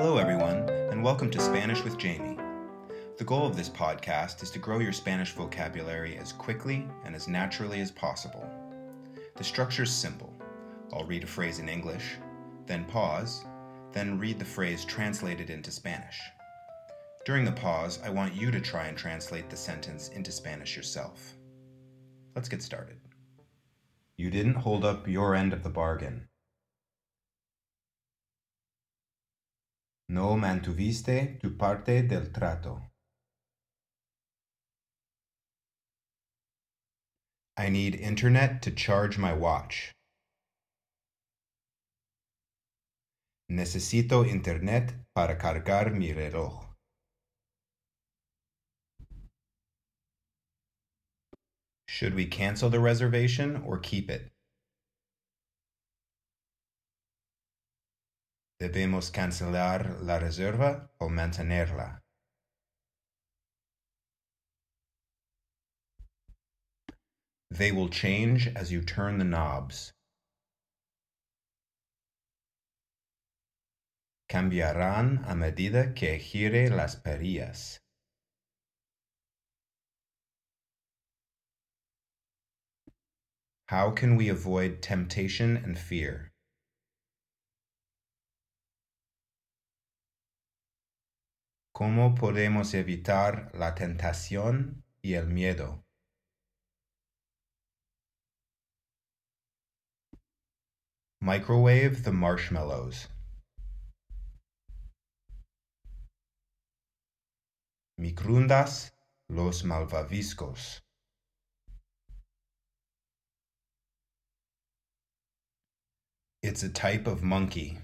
Hello, everyone, and welcome to Spanish with Jamie. The goal of this podcast is to grow your Spanish vocabulary as quickly and as naturally as possible. The structure is simple I'll read a phrase in English, then pause, then read the phrase translated into Spanish. During the pause, I want you to try and translate the sentence into Spanish yourself. Let's get started. You didn't hold up your end of the bargain. No mantuviste tu parte del trato. I need internet to charge my watch. Necesito internet para cargar mi reloj. Should we cancel the reservation or keep it? ¿Debemos cancelar la reserva o mantenerla? They will change as you turn the knobs. Cambiarán a medida que gire las perillas. How can we avoid temptation and fear? ¿Cómo podemos evitar la tentación y el miedo? Microwave the marshmallows. Micrundas los malvaviscos. It's a type of monkey.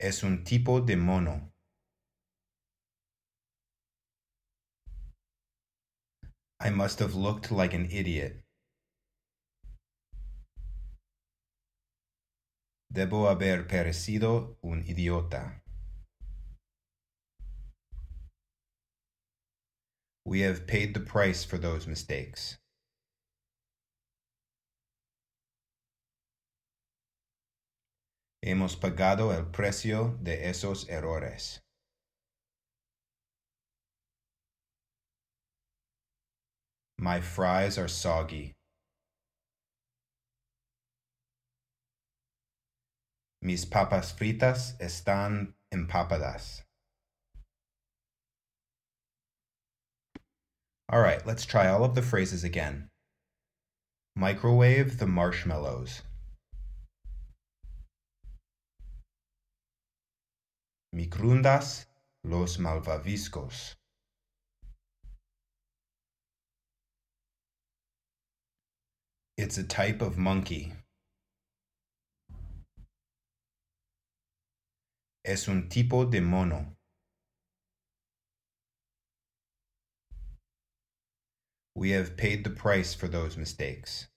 Es un tipo de mono. I must have looked like an idiot. Debo haber parecido un idiota. We have paid the price for those mistakes. Hemos pagado el precio de esos errores. My fries are soggy. Mis papas fritas están empapadas. All right, let's try all of the phrases again. Microwave the marshmallows. Micrundas los malvaviscos. It's a type of monkey. Es un tipo de mono. We have paid the price for those mistakes.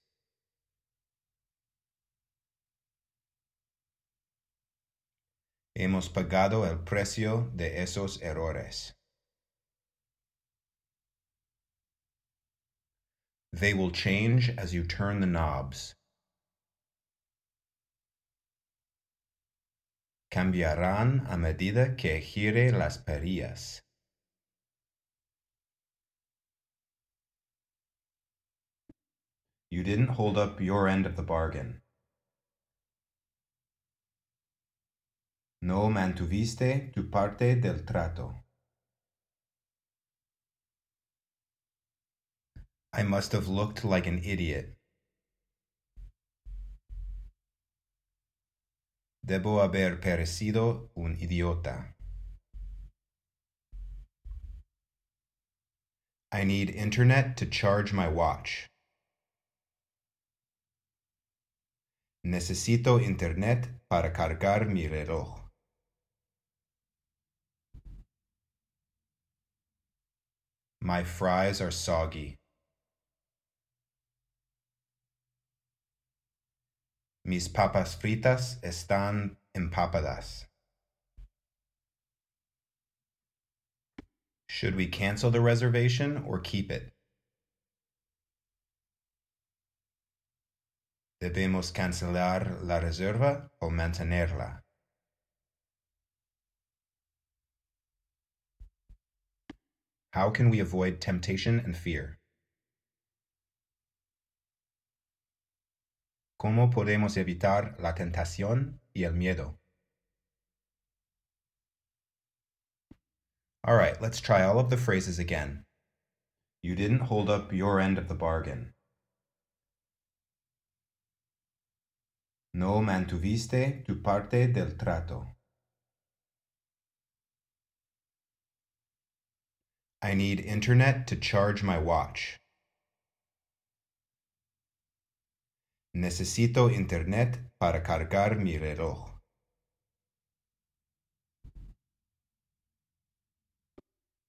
Hemos pagado el precio de esos errores. They will change as you turn the knobs. Cambiarán a medida que gire las perillas. You didn't hold up your end of the bargain. No mantuviste tu parte del trato. I must have looked like an idiot. Debo haber parecido un idiota. I need internet to charge my watch. Necesito internet para cargar mi reloj. My fries are soggy. Mis papas fritas están empapadas. Should we cancel the reservation or keep it? Debemos cancelar la reserva o mantenerla. How can we avoid temptation and fear? ¿Cómo podemos evitar la tentación y el miedo? All right, let's try all of the phrases again. You didn't hold up your end of the bargain. No mantuviste tu parte del trato. I need internet to charge my watch. Necesito internet para cargar mi reloj.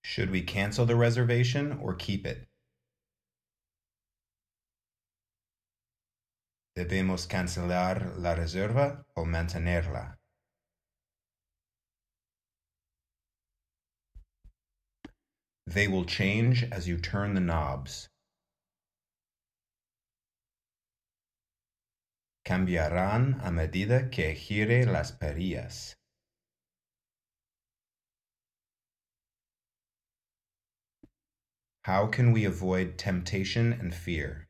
Should we cancel the reservation or keep it? Debemos cancelar la reserva o mantenerla. They will change as you turn the knobs. Cambiarán a medida que gire las perillas. How can we avoid temptation and fear?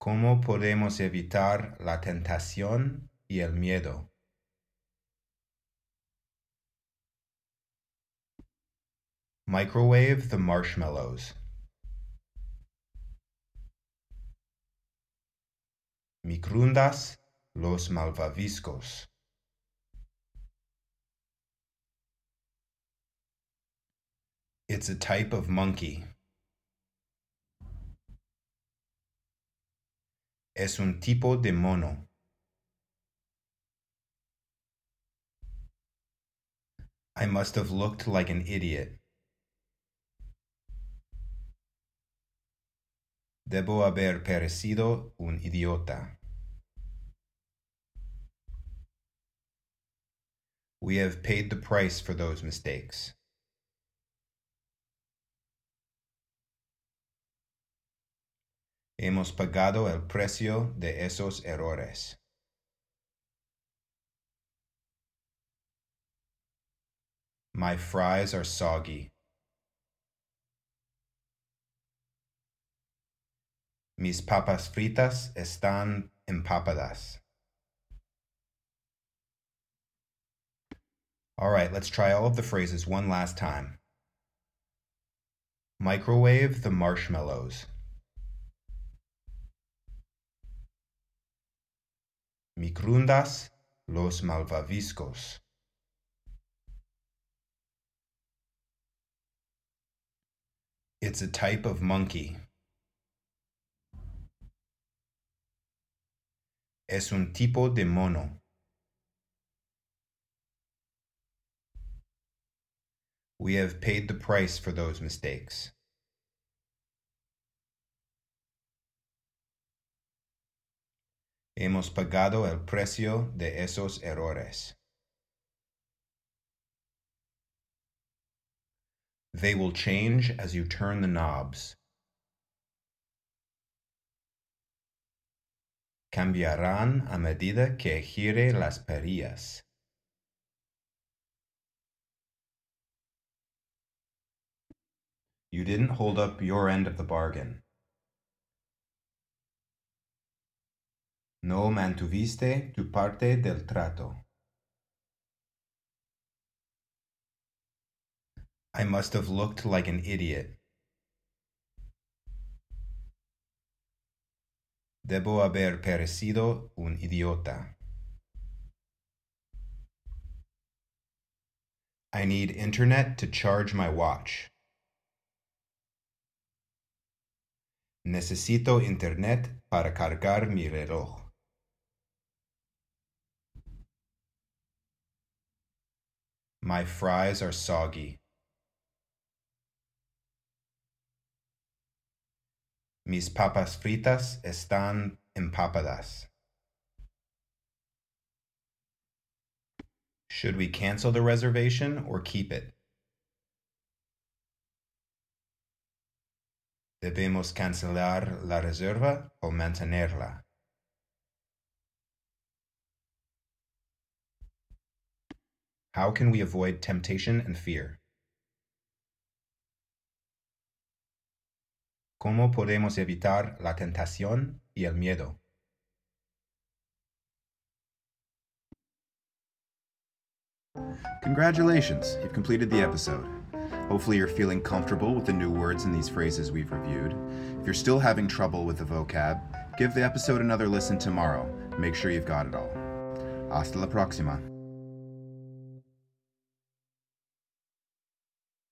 ¿Cómo podemos evitar la tentación y el miedo? Microwave the marshmallows. Micrundas los malvaviscos. It's a type of monkey. Es un tipo de mono. I must have looked like an idiot. Debo haber parecido un idiota. We have paid the price for those mistakes. Hemos pagado el precio de esos errores. My fries are soggy. Mis papas fritas están empapadas. All right, let's try all of the phrases one last time. Microwave the marshmallows. Micrundas los malvaviscos. It's a type of monkey. Es un tipo de mono. We have paid the price for those mistakes. Hemos pagado el precio de esos errores. They will change as you turn the knobs. Cambiarán a medida que gire las perillas. You didn't hold up your end of the bargain. No mantuviste tu parte del trato. I must have looked like an idiot. Debo haber parecido un idiota. I need internet to charge my watch. Necesito internet para cargar mi reloj. My fries are soggy. Mis papas fritas están empapadas. Should we cancel the reservation or keep it? Debemos cancelar la reserva o mantenerla. How can we avoid temptation and fear? ¿Cómo podemos evitar la tentación y el miedo? Congratulations, you've completed the episode. Hopefully, you're feeling comfortable with the new words in these phrases we've reviewed. If you're still having trouble with the vocab, give the episode another listen tomorrow. Make sure you've got it all. Hasta la próxima.